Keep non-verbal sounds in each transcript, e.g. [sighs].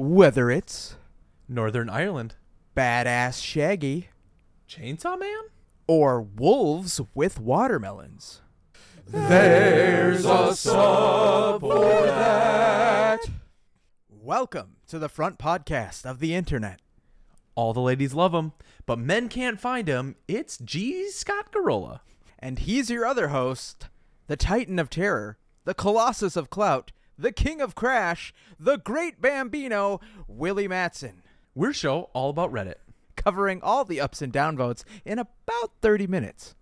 Whether it's Northern Ireland. Badass Shaggy Chainsaw Man? or Wolves with Watermelons. There's a sub for that. Welcome to the front podcast of the internet. All the ladies love him, but men can't find him. It's G. Scott Garola. And he's your other host, the Titan of Terror, the Colossus of Clout, the King of Crash, the Great Bambino, Willie Matson, We're show all about Reddit. covering all the ups and downvotes in about 30 minutes.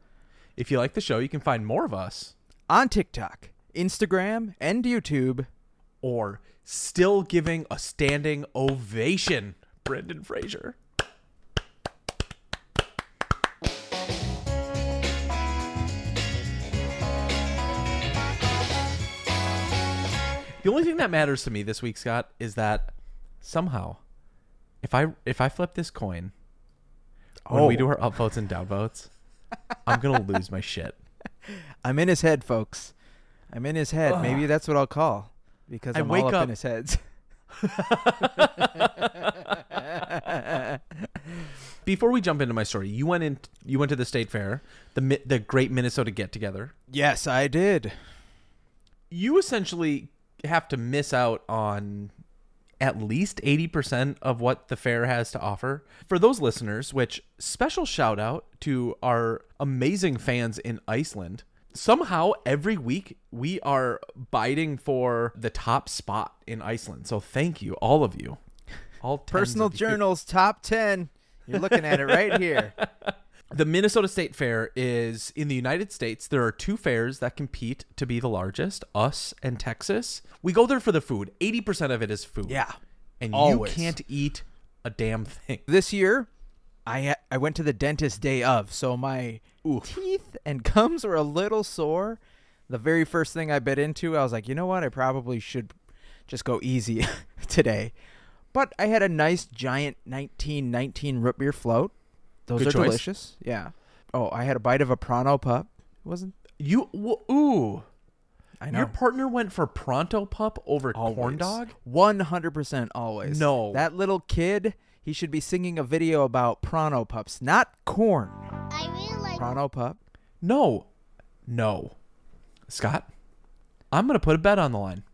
If you like the show, you can find more of us On TikTok, Instagram, and YouTube. or still giving a standing ovation, Brendan Fraser. The only thing that matters to me this week, Scott, is that somehow, if I if I flip this coin when we Oh. do our upvotes and downvotes, I'm gonna [laughs] lose my shit. I'm in his head, folks. I'm in his head. Maybe that's what I'll call because I I'm wake all up, up- in his heads. [laughs] Before we jump into my story, you went in. You went to the state fair, the the Great Minnesota Get Together. yes, I did. You essentially have to miss out on at least 80% of what the fair has to offer. For those listeners, which special shout out to our amazing fans in Iceland. Somehow every week we are biting for the top spot in Iceland. So thank you all of you. All Personal of you. Journals top 10. You're looking at it right here. [laughs] The Minnesota State Fair is in the United States. There are two fairs that compete to be the largest, us and Texas. We go there for the food. 80% of it is food. Yeah. And always. you can't eat a damn thing. This year, I I went to the dentist day of, so my teeth and [laughs] gums were a little sore. The very first thing I bit into, I was like, you know what? I probably should just go easy [laughs] today. But I had a nice giant 1919 root beer float. Those Good are choice. delicious. Yeah. Oh, I had a bite of a Pronto pup. It wasn't You w- ooh. I know. Your partner went for Pronto Pup over Always. corn dog? 100% always. No. That little kid, he should be singing a video about Pronto pups, not corn. I really like Pronto pup. No. No. Scott, I'm going to put a bet on the line.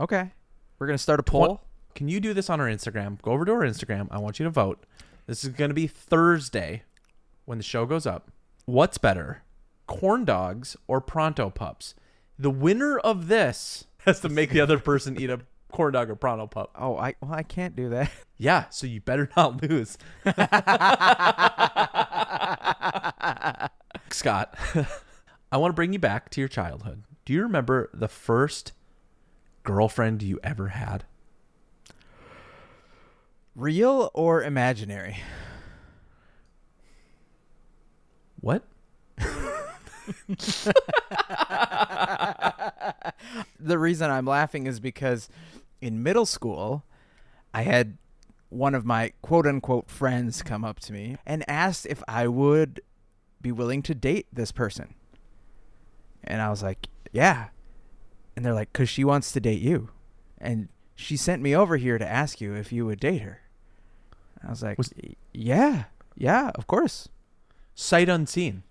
Okay. We're going to start a poll. Can you do this on our Instagram? Go over to our Instagram. I want you to vote. This is going to be Thursday when the show goes up. What's better, corn dogs or pronto pups? The winner of this [laughs] has to make the other person eat a corn dog or pronto pup. Oh, I well, I can't do that. [laughs] Yeah, so you better not lose. [laughs] Scott, I want to bring you back to your childhood. Do you remember the first girlfriend you ever had? Real or imaginary? What? [laughs] The reason I'm laughing is because in middle school, I had one of my quote unquote friends come up to me and asked if I would be willing to date this person. And I was like, yeah. And they're like, because she wants to date you. And she sent me over here to ask you if you would date her. I was like, Was- yeah, yeah, of course. Sight unseen.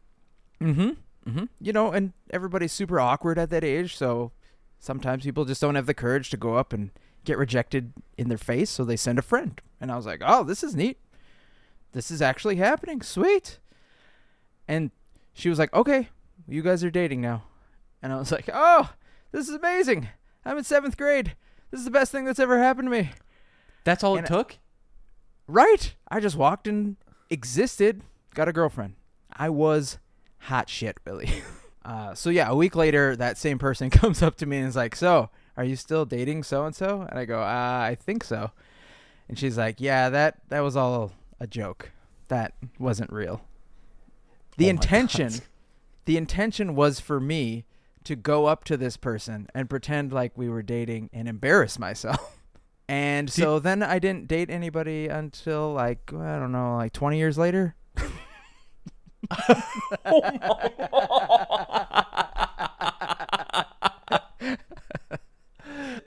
Mm-hmm. Mm-hmm. You know, and everybody's super awkward at that age, so sometimes people just don't have the courage to go up and get rejected in their face, so they send a friend. And I was like, "Oh, this is neat. This is actually happening. Sweet." And she was like, "Okay, you guys are dating now." And I was like, "Oh, this is amazing. I'm in 7th grade. This is the best thing that's ever happened to me." That's all And it took? Right. I just walked and existed, got a girlfriend. I was hot shit, really. [laughs] Uh, so yeah, a week later, that same person [laughs] comes up to me and is like, "So, are you still dating so and so?" And I go, uh, "I think so." And she's like, "Yeah, that that was all a joke. That wasn't real. The Oh intention, the intention was for me to go up to this person and pretend like we were dating and embarrass myself." [laughs] And so then I didn't date anybody until like I don't know, like 20 years later. [laughs]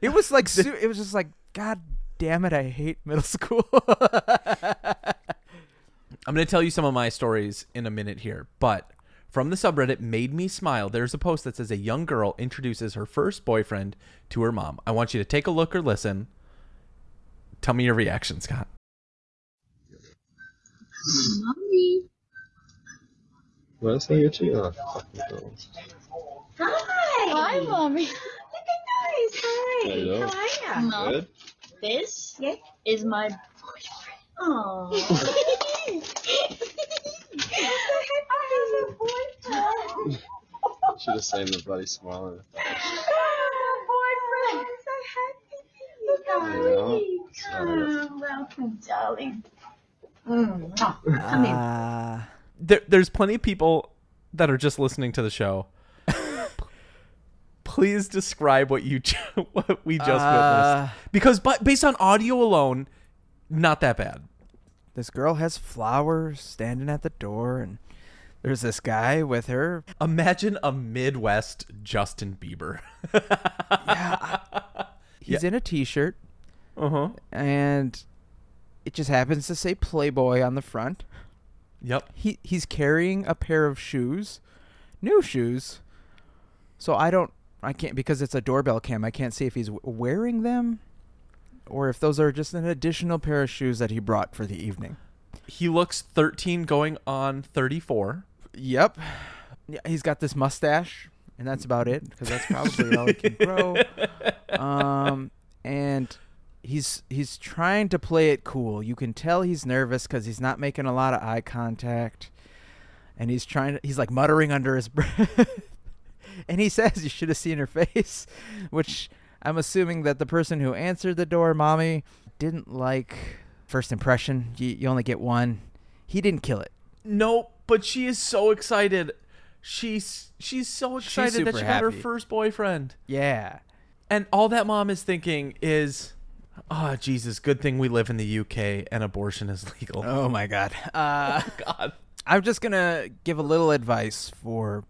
It was like su- it was just like god damn it, I hate middle school. [laughs] I'm going to tell you some of my stories in a minute here, but from the subreddit Made Me Smile, there's a post that says a young girl introduces her first boyfriend to her mom. I want you to take a look or listen. Tell me your reaction, Scott. Mommy. Was är det jag fucking Hi. Hi, mommy. Look at nice. Hi. Hello. How are you? Mom, Good? this yeah? is my boyfriend. Oh. I have a boyfriend. Should have seen the bloody smile. on her face. boyfriend. I'm so happy. Look know. Oh, welcome, darling. Mm. Oh, come in. Uh, There, there's plenty of people that are just listening to the show. [laughs] Please describe what you [laughs] what we just Uh, witnessed, because but based on audio alone, not that bad. this girl has flowers standing at the door, and there's this guy with her. Imagine a Midwest Justin Bieber. [laughs] yeah. He's in a t-shirt, uh huh. and it just happens to say Playboy on the front. Yep. He he's carrying a pair of shoes, new shoes. So I don't, I can't because it's a doorbell cam. I can't see if he's wearing them, or if those are just an additional pair of shoes that he brought for the evening. He looks 13 going on 34. Yep. Yeah, he's got this mustache, and that's about it because that's probably all he can [laughs] grow. Um, and he's he's trying to play it cool. You can tell he's nervous because he's not making a lot of eye contact, and he's trying to. He's like muttering under his [laughs] breath, and he says, "You should have seen her face," [laughs] which I'm assuming that the person who answered the door, mommy, didn't like. First impression, you, you only get one. He didn't kill it. No, but she is so excited. She's she's so She's excited that super she got her first boyfriend. Yeah. And all that mom is thinking is, oh, Jesus, good thing we live in the UK and abortion is legal. Oh my god. [laughs] Uh, God. I'm just gonna give a little advice for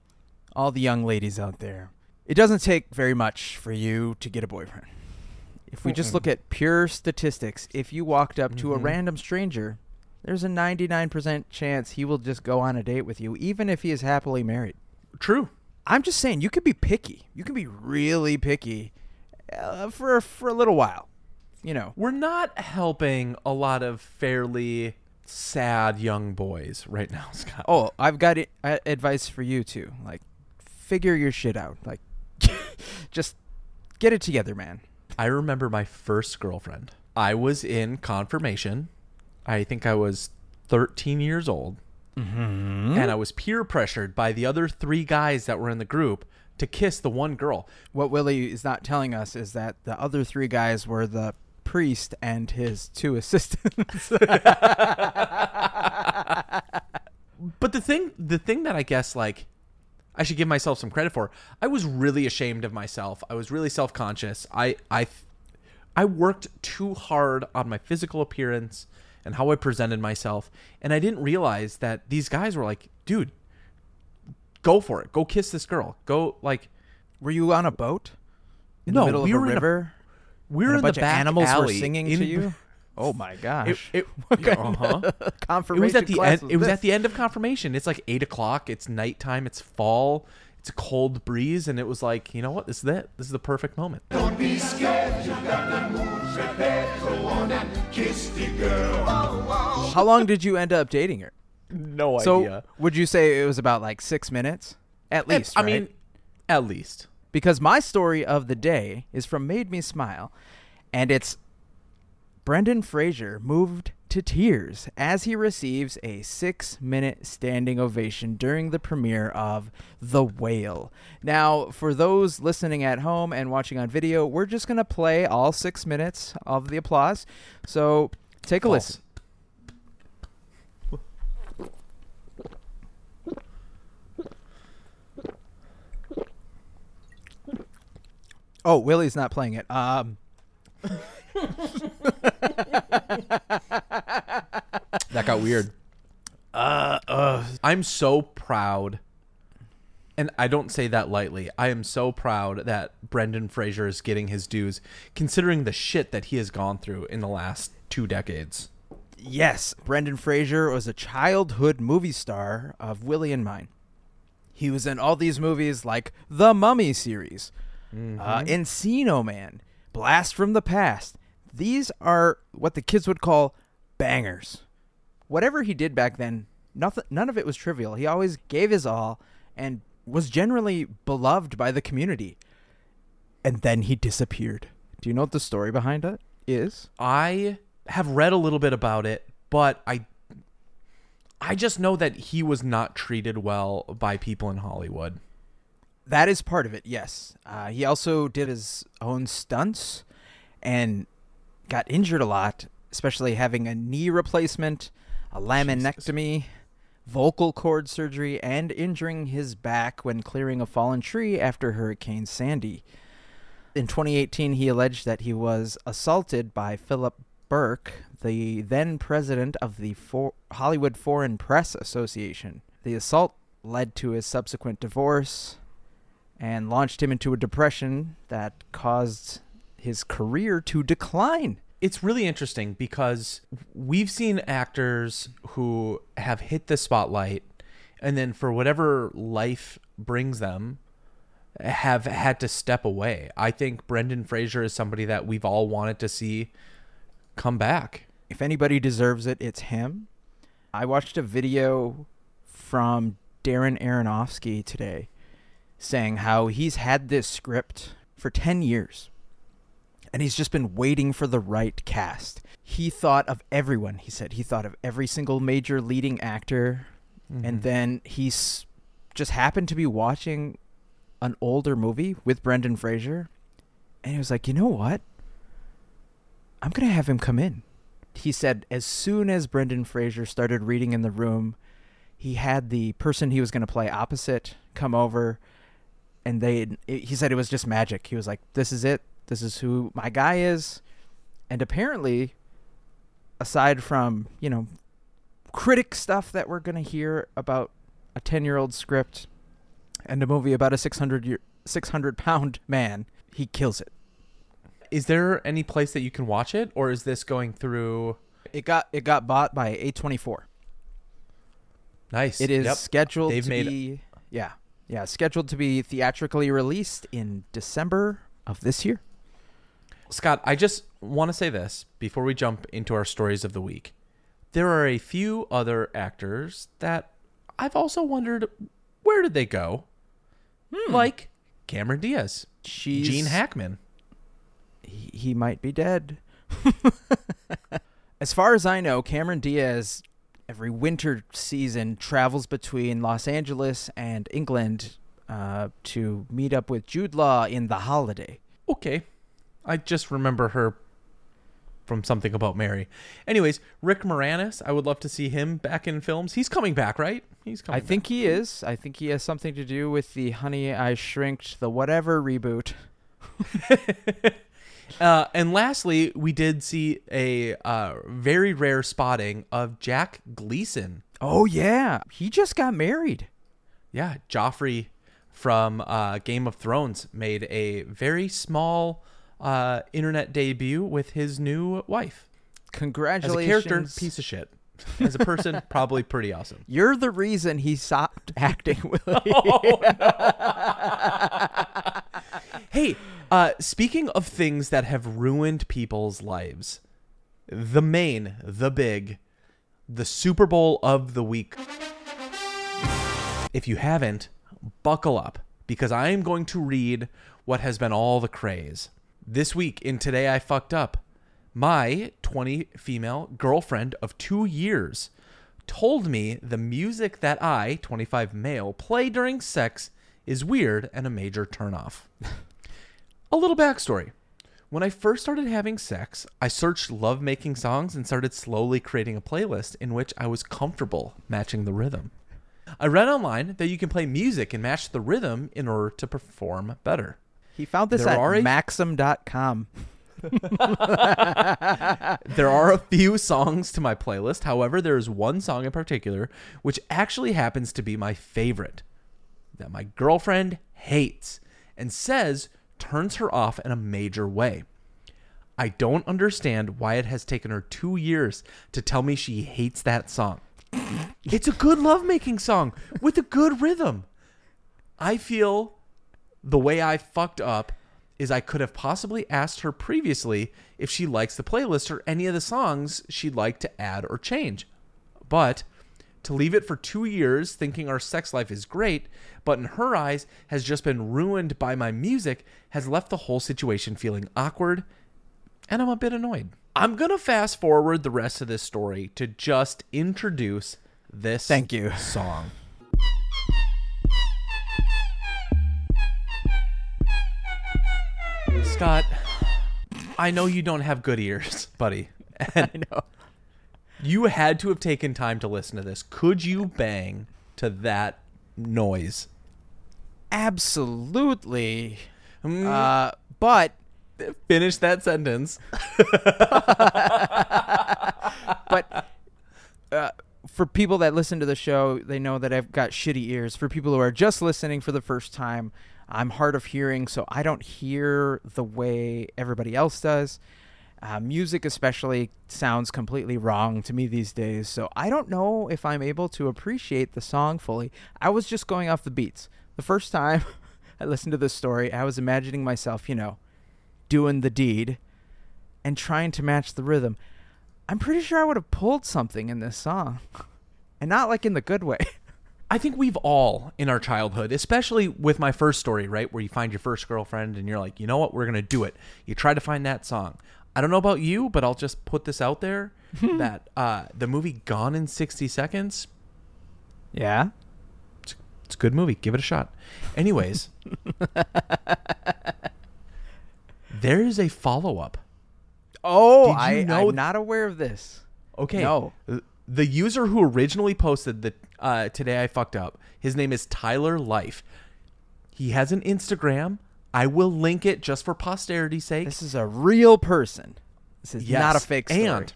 all the young ladies out there. It doesn't take very much for you to get a boyfriend. If we just look at pure statistics, if you walked up to a Mhm. random stranger, there's a 99% chance he will just go on a date with you, even if he is happily married. True. I'm just saying, you could be picky. You can be really picky uh, for for a little while. You know. We're not helping a lot of fairly sad young boys right now, [laughs] Scott. Oh, I've got it, uh, advice for you too. Like, figure your shit out. Like, [laughs] just get it together, man. I remember my first girlfriend. I was in confirmation. I think I was 13 years old. Mm-hmm. And I was peer pressured by the other three guys that were in the group to kiss the one girl. What Willie is not telling us is that the other three guys were the priest and his two assistants. [laughs] But the thing, the thing that I guess like I should give myself some credit for, I was really ashamed of myself. I was really self conscious. I I I worked too hard on my physical appearance and how I presented myself, and I didn't realize that these guys were like, "Dude, go for it. Go kiss this girl. Go like." were you on a boat in No, the middle we of a were in a- river? We and were a in bunch the of back animals were alley singing in- to you. [laughs] Oh my gosh! It, it, [laughs] What yeah, kind uh-huh. [laughs] of It was at the end. was It was this? at the end of confirmation. It's like eight o'clock. It's nighttime. It's fall. It's a cold breeze, and it was like, you know what? This is it. This is the perfect moment. How long did you end up dating her? No So, would you say it was about like six minutes, at least? I right? mean, at least. Because my story of the day is from Made Me Smile, and it's Brendan Fraser moved to tears as he receives a six minute standing ovation during the premiere of The Whale. Now, for those listening at home and watching on video, we're just going to play all six minutes of the applause. So take a False. listen. Oh, Willie's not playing it. Um, That got weird. Uh, uh, I'm so proud And I don't say that lightly. I am so proud that Brendan Fraser is getting his dues, considering the shit that he has gone through in the last two decades. Yes, Brendan Fraser was a childhood movie star of Willie and mine. He was in all these movies like the Mummy series, uh, Encino Man, Blast from the Past. These are what the kids would call bangers. Whatever he did back then, nothing, none of it was trivial. He always gave his all and was generally beloved by the community. And then he disappeared. Do you know what the story behind it is? I have read a little bit about it, but I I just know that he was not treated well by people in Hollywood. That is part of it, yes. Uh, he also did his own stunts and got injured a lot, especially having a knee replacement, a laminectomy, vocal cord surgery, and injuring his back when clearing a fallen tree after Hurricane Sandy. In 2018, he alleged that he was assaulted by Philip Berk, the then president of the For- Hollywood Foreign Press Association. The assault led to his subsequent divorce and launched him into a depression that caused his career to decline. It's really interesting because we've seen actors who have hit the spotlight and then for whatever life brings them have had to step away. I think Brendan Fraser is somebody that we've all wanted to see come back. If anybody deserves it, it's him. I watched a video from Darren Aronofsky today saying how he's had this script for 10 years and he's just been waiting for the right cast. He thought of everyone, he said. He thought of every single major leading actor and mm-hmm. then he's just happened to be watching an older movie with Brendan Fraser and he was like, "You know what? I'm going to have him come in." He said as soon as Brendan Fraser started reading in the room, he had the person he was going to play opposite come over and they he said it was just magic. He was like, "This is it. This is who my guy is." And apparently aside from, you know, critic stuff that we're going to hear about a 10-year-old script and a movie about a 600 year 600 pound man, he kills it. Is there any place that you can watch it or is this going through It got it got bought by A24. Nice. It is Yep. scheduled They've to made- be yeah. Yeah, scheduled to be theatrically released in December of this year. Scott, I just want to say this before we jump into our stories of the week. There are a few other actors that I've also wondered where did they go? Hmm. Like Cameron Diaz, She's Gene Hackman. he, he might be dead. [laughs] as far as I know, Cameron Diaz every winter season travels between Los Angeles and England uh, to meet up with Jude Law in The Holiday. Okay. I just remember her from something about Mary. Anyways, Rick Moranis, I would love to see him back in films. He's coming back, right? He's coming I think he is. I think he has something to do with the Honey I Shrinked the whatever reboot. [laughs] Uh, and lastly, we did see a uh, very rare spotting of Jack Gleeson. Oh yeah, he just got married. Yeah, Joffrey from uh, Game of Thrones made a very small uh, internet debut with his new wife. As a Congratulations. character, piece of shit. As a person, [laughs] probably pretty awesome. You're the reason he stopped acting, Willie. [laughs] [laughs] Hey, uh, speaking of things that have ruined people's lives, the main, the big, the Super Bowl of the week. If you haven't, buckle up because I am going to read what has been all the craze. This week in Today I Fucked Up, my 20 female girlfriend of two years told me the music that I, 25 male, play during sex is weird and a major turnoff. [laughs] A little backstory. When I first started having sex, I searched love making songs and started slowly creating a playlist in which I was comfortable matching the rhythm. I read online that you can play music and match the rhythm in order to perform better. he found this There at a- Maxim.com. [laughs] There are a few songs to my playlist. However, there is one song in particular which actually happens to be my favorite. that my girlfriend hates and says turns her off in a major way. I don't understand why it has taken her two years to tell me she hates that song. It's a good lovemaking song with a good rhythm. I feel the way I fucked up is I could have possibly asked her previously if she likes the playlist or any of the songs she'd like to add or change. But to leave it for two years thinking our sex life is great, but in her eyes has just been ruined by my music, has left the whole situation feeling awkward, and I'm a bit annoyed. I'm going to fast forward the rest of this story to just introduce this Thank you. song. Scott, I know you don't have good ears, [laughs] buddy. And [laughs] I know. You had to have taken time to listen to this. Could you bang to that noise? Absolutely. Mm, Uh, but Finish that sentence. [laughs] but uh, for people that listen to the show, they know that I've got shitty ears. For people who are just listening for the first time, I'm hard of hearing, so I don't hear the way everybody else does. Uh, music, especially, sounds completely wrong to me these days, so I don't know if I'm able to appreciate the song fully. I was just going off the beats. The first time [laughs] I listened to this story, I was imagining myself, you know, doing the deed and trying to match the rhythm. I'm pretty sure I would have pulled something in this song. [laughs] And not like in the good way. [laughs] I think we've all in our childhood, especially with my first story, right, where you find your first girlfriend and you're like, you know what, we're going to do it. You try to find that song. I don't know about you, but I'll just put this out there [laughs] that uh, the movie Gone in 60 Seconds, Yeah. it's a good movie. Give it a shot. Anyways, [laughs] there is a follow up. Oh, I, know- I'm not aware of this. Okay. No. The user who originally posted the uh, today I fucked up. His name is Tyler Life. He has an Instagram. I will link it just for posterity's sake. This is a real person. This is not a fake story. And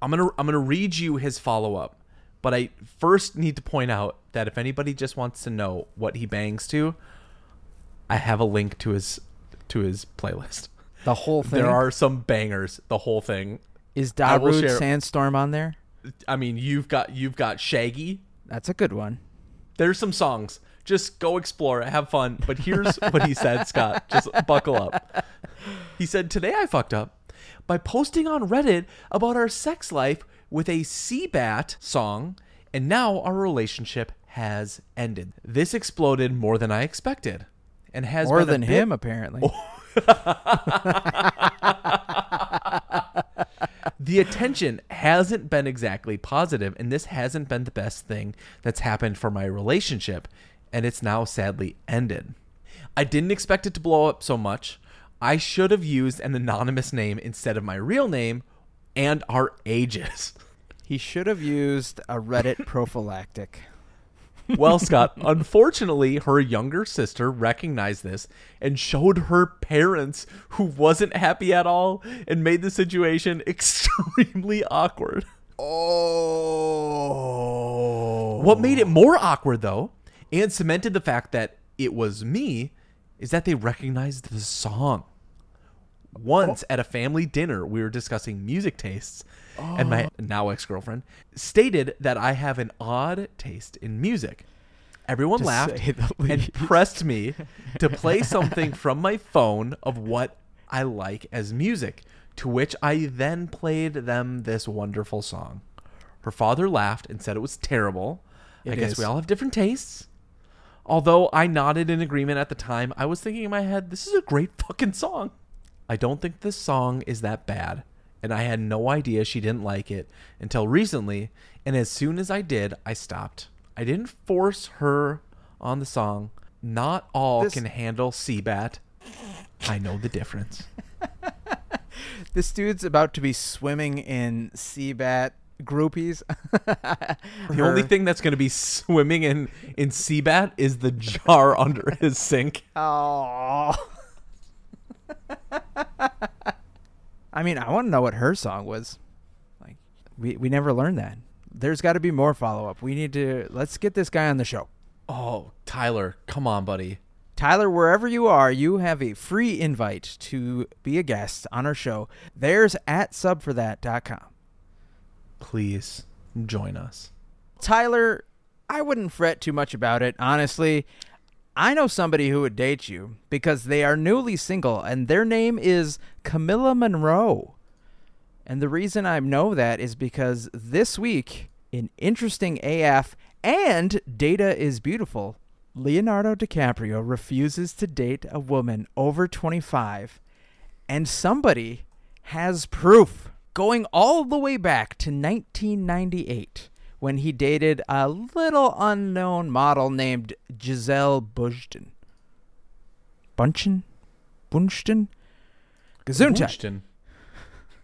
I'm gonna I'm gonna read you his follow up, but I first need to point out that if anybody just wants to know what he bangs to, I have a link to his to his playlist. the whole thing. There are some bangers. The whole thing. is Darude Sandstorm on there? I mean, you've got you've got Shaggy. That's a good one. There's some songs. Just go explore it, have fun. But here's what he said, [laughs] Scott. Just buckle up. He said, Today I fucked up by posting on Reddit about our sex life with a Seabat song, and now our relationship has ended. This exploded more than I expected. And has More than bit- him, apparently. [laughs] the attention hasn't been exactly positive, and this hasn't been the best thing that's happened for my relationship, and it's now sadly ended. I didn't expect it to blow up so much. I should have used an anonymous name instead of my real name and our ages. [laughs] He should have used a Reddit prophylactic. Well, Scott, unfortunately, her younger sister recognized this and showed her parents, who wasn't happy at all, and made the situation [laughs] extremely awkward. Oh. What made it more awkward, though, and cemented the fact that it was me, is that they recognized the song. Once at a family dinner, we were discussing music tastes, and my oh. now ex girlfriend stated that I have an odd taste in music. Everyone To laughed and pressed me to play [laughs] something from my phone of what I like as music, to which I then played them this wonderful song. Her father laughed and said it was terrible. I guess is. we all have different tastes. Although I nodded in agreement at the time, I was thinking in my head, this is a great [laughs] fucking song. I don't think this song is that bad, and I had no idea she didn't like it until recently, and as soon as I did, I stopped. I didn't force her on the song. Not all This- can handle Seabat. I know the difference. [laughs] This dude's about to be swimming in Seabat groupies. [laughs] The only thing that's going to be swimming in in Seabat is the jar under [laughs] his sink. Oh. I mean, I want to know what her song was. Like, we we never learned that. There's got to be more follow up. We need to let's get this guy on the show. Oh, Tyler, come on, buddy. Tyler, wherever you are, you have a free invite to be a guest on our show. There's at subforthat.com. Please join us. Tyler, I wouldn't fret too much about it, honestly. I know somebody who would date you because they are newly single and their name is Camila Morrone. And the reason I know that is because this week in Interesting AF and Data is Beautiful, Leonardo DiCaprio refuses to date a woman over 25 and somebody has proof going all the way back to 1998 when he dated a little unknown model named Gisele Bündchen. Bunchen? Bunchten? Gesundheit.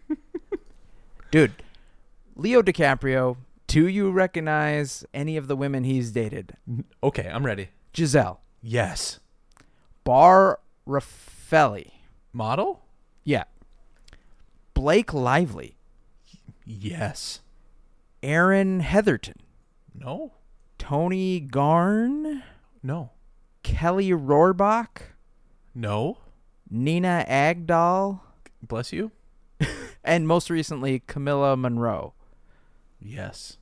[laughs] Dude, Leo DiCaprio, do you recognize any of the women he's dated? Okay, I'm ready. Giselle. Yes. Bar Refaeli. Model? Yeah. Blake Lively. Yes. Erin Heatherton. No. Toni Garrn. No. Kelly Rohrbach. No. Nina Agdal. Bless you. [laughs] And most recently, Camila Morrone. Yes.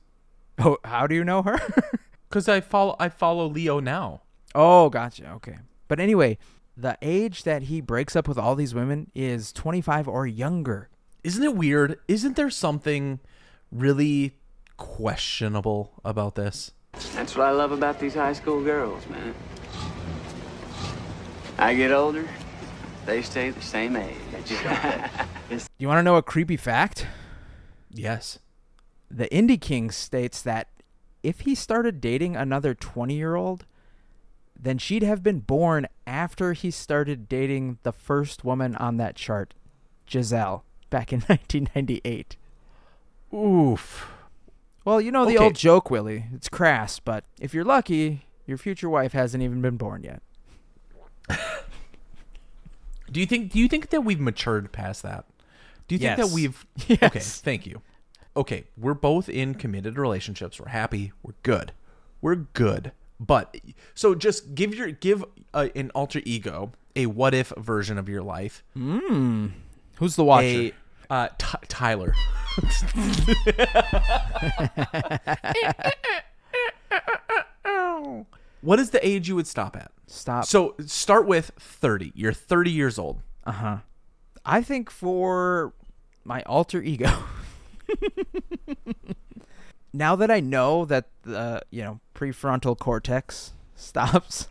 Oh, how do you know her? [laughs] Cuz I follow I follow Leo now. oh, gotcha. Okay. But anyway, the age that he breaks up with all these women is 25 or younger. Isn't it weird? Isn't there something really questionable about this? That's what I love about these high school girls, man. I get older, they stay the same age. [laughs] You want to know a creepy fact? Yes. The Indie King states that if he started dating another 20 year old, then she'd have been born after he started dating the first woman on that chart, Giselle, back in [laughs] 1998. Oof. Well, you know the Okay. old joke, Willie. It's crass, but if you're lucky, your future wife hasn't even been born yet. [laughs] Do you think do you think that we've matured past that? Do you think that we've [laughs] yes. Okay, thank you. Okay, we're both in committed relationships. We're happy. We're good. We're good. But so just give your give a, an alter ego a what if version of your life. Hmm. Who's the watcher? A uh, Ty Tyler. what is the age you would stop at? Stop. So start with 30. You're 30 years old. Uh huh. I think for my alter ego, [laughs] now that I know that the you know prefrontal cortex stops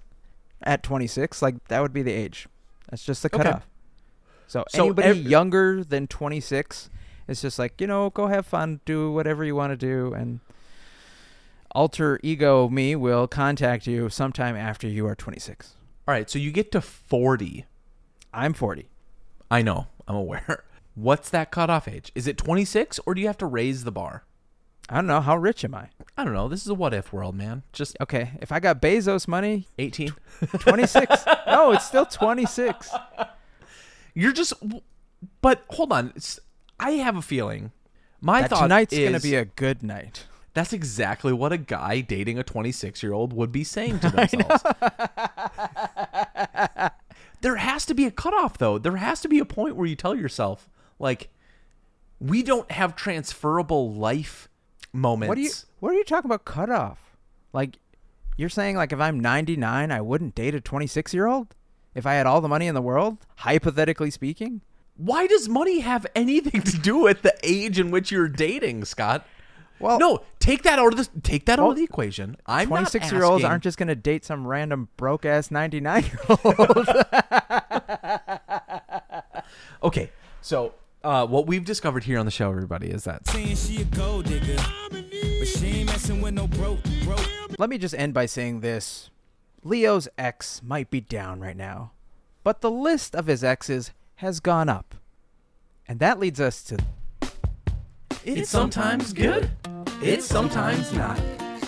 at 26, like that would be the age. That's just the Okay. So, So anybody ev- younger than 26 is just like you know go have fun, do whatever you want to do, and alter ego me will contact you sometime after you are 26. All right, so you get to 40. I'm 40. I know, I'm aware. [laughs] What's that cutoff age? Is it 26 or do you have to raise the bar? I don't know how rich am I. I don't know. This is a what if world, man. Just Okay, if I got Bezos money, 18. 26. [laughs] no, it's still 26. You're just But hold on. I have a feeling my That thought tonight's is gonna be a good night. That's exactly what a guy dating a 26 year old would be saying to [laughs] themselves. there has to be a cutoff, though. There has to be a point where you tell yourself, like, we don't have transferable life moments. What are you What are you talking about cutoff? Like, you're saying like if I'm 99, I wouldn't date a 26 year old if I had all the money in the world, hypothetically speaking. Why does money have anything to do with the age in which you're dating, Scott? Well, no, take that out of the take that out of the equation. I'm not 26 year olds aren't just gonna date some random broke ass 99 year old. [laughs] Okay, so uh, what we've discovered here on the show, everybody, is that saying she a gold digger, but she ain't messing with no broke, broke. Let me just end by saying this: Leo's ex might be down right now, but the list of his exes has gone up, and that leads us to It's sometimes good, it's sometimes not.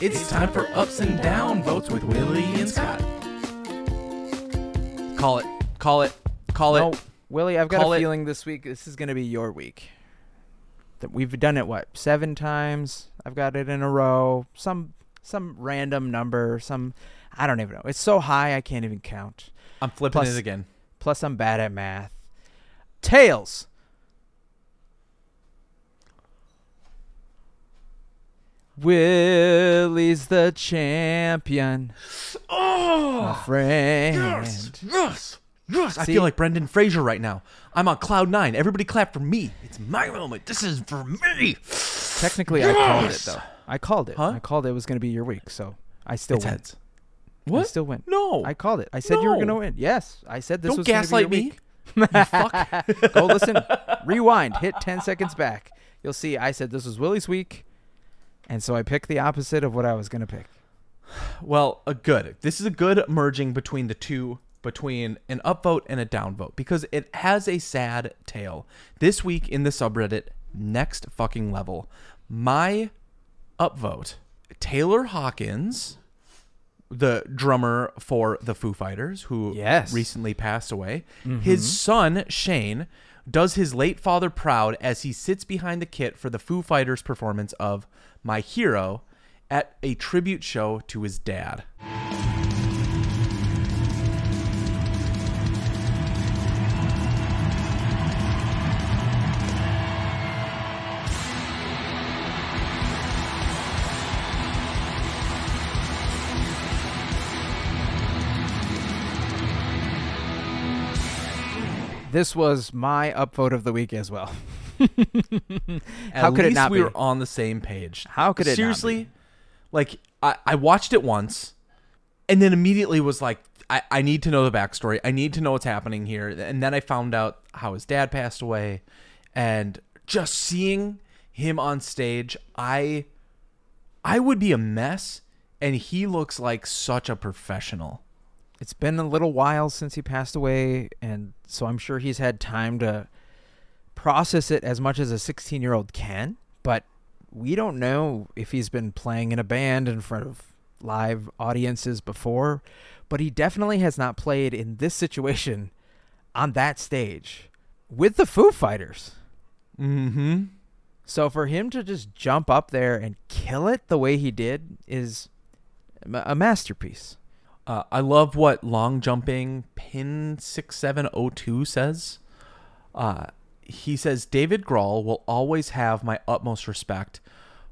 It's time for ups and down votes with Willie and Scott. Call it, call it, call it. No, it. Willie, I've got Call a it- feeling this week this is going to be your week. That we've done it what seven times? I've got it in a row. Some some random number. Some I don't even know. It's so high I can't even count. I'm flipping Plus- it again. Plus, I'm bad at math. Tails. Willie's the champion. Oh, My friend. yes, yes. I See? feel like Brendan Fraser right now. I'm on cloud nine. Everybody clap for me. It's my moment. This is for me. Technically, I called it though. I called it. Huh? I called it was going to be your week, so I still It's win. heads. I still win. No. I called it. I said you were going to win. Yes, I said this Don't was gonna gaslight be your me. fuck. [laughs] [laughs] Go listen. Rewind. Hit 10 seconds back. You'll see I said this was Willie's week, and so I picked the opposite of what I was going to pick. [sighs] Well, a good. This is a good merging between the two, between an upvote and a downvote, because it has a sad tale. This week in the subreddit, next fucking level, my upvote, Taylor Hawkins, the drummer for the Foo Fighters, who Yes. recently passed away, his mm-hmm. son Shane does his late father proud as he sits behind the kit for the Foo Fighters performance of My Hero at a tribute show to his dad. This was my upvote of the week as well. At [laughs] How could it least not we be? were on the same page. How could it not seriously? Like I, I watched it once, and then immediately was like, I, I need to know the backstory. I need to know what's happening here. And then I found out how his dad passed away, and just seeing him on stage, I, I would be a mess, and he looks like such a professional. It's been a little while since he passed away, and so I'm sure he's had time to process it as much as a 16 year old can. But we don't know if he's been playing in a band in front of live audiences before, but he definitely has not played in this situation on that stage with the Foo Fighters. Mm-hmm. So for him to just jump up there and kill it the way he did is a masterpiece. Uh, I love what long jumping pin six seven oh two says. Uh, he says David Grohl will always have my utmost respect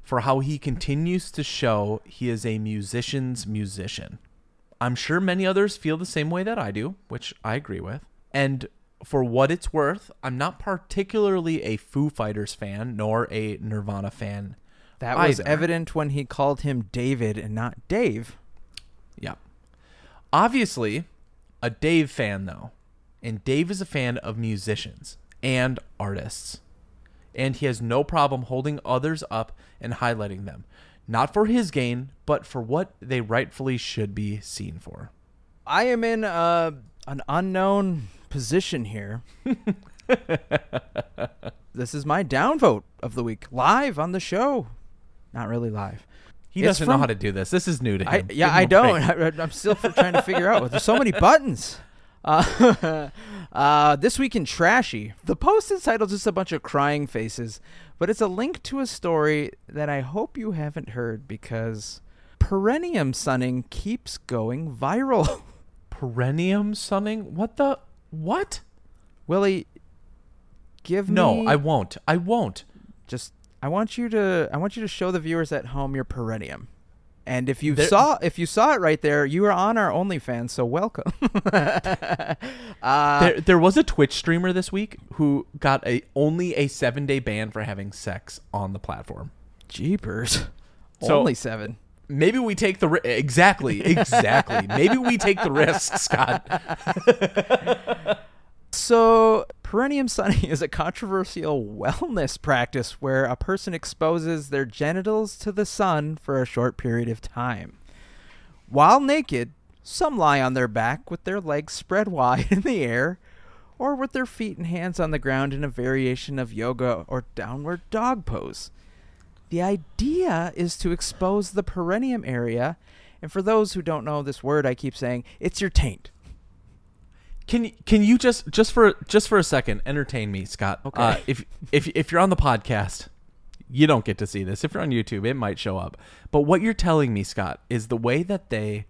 for how he continues to show he is a musician's musician. I'm sure many others feel the same way that I do, which I agree with. And for what it's worth, I'm not particularly a Foo Fighters fan nor a Nirvana fan. That was either. evident when he called him David and not Dave. Obviously, a Dave fan though. And Dave is a fan of musicians and artists. And he has no problem holding others up and highlighting them. Not for his gain, but for what they rightfully should be seen for. I am in uh, an unknown position here. [laughs] this is my downvote of the week, live on the show. Not really live. He It's doesn't know how to do this. This is new to I, him. yeah, Give I don't. I, [laughs] I'm still trying to figure out. There's so many buttons. [laughs] Uh, [laughs] uh, this week in Trashy, the post is titled just a bunch of crying faces, but it's a link to a story that I hope you haven't heard because perineum sunning keeps going viral. Perineum sunning? What the? What? Willie, give No, me No, I won't. I won't. just I want you to I want you to show the viewers at home your perineum. And if you There- saw if you saw it right there, you are on our OnlyFans, so welcome. [laughs] uh, there, there was a Twitch streamer this week who got a only a seven day ban for having sex on the platform. Jeepers. So- Only seven. Maybe we take the ri- exactly, exactly. [laughs] Maybe we take the risk, Scott. [laughs] So, perineum Sunny [laughs] is a controversial wellness practice where a person exposes their genitals to the sun for a short period of time. While naked, some lie on their back with their legs spread [laughs] wide in the air or with their feet and hands on the ground in a variation of yoga or downward dog pose. The idea is to expose the perineum area, and for those who don't know this word I keep saying, it's your taint. Can can you just just for just for a second entertain me, Scott? Okay. Uh, if if if you're on the podcast, you don't get to see this. If you're on YouTube, it might show up. But what you're telling me, Scott, is the way that they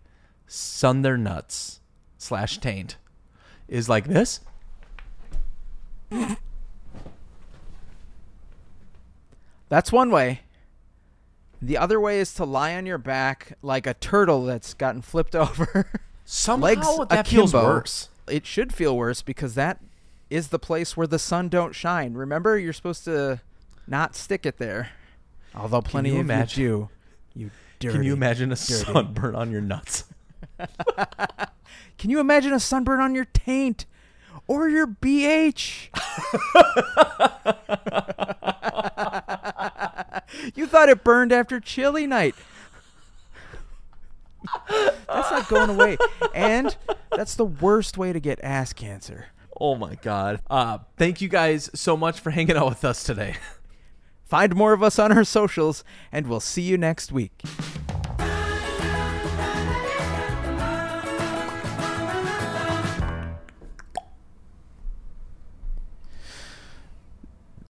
sun their nuts slash taint is like this. That's one way. The other way is to lie on your back like a turtle that's gotten flipped over. Somehow Legs that feels worse. It should feel worse because that is the place where the sun don't shine. Remember, you're supposed to not stick it there. Although plenty you of imagine- [laughs] you do. You dirty. Can you imagine a dirty. sunburn on your nuts? [laughs] Can you imagine a sunburn on your taint or your BH? [laughs] you thought it burned after chili night. [laughs] That's not going away. And that's the worst way to get ass cancer. Oh my god. Uh thank you guys so much for hanging out with us today. Find more of us on our socials, and we'll see you next week.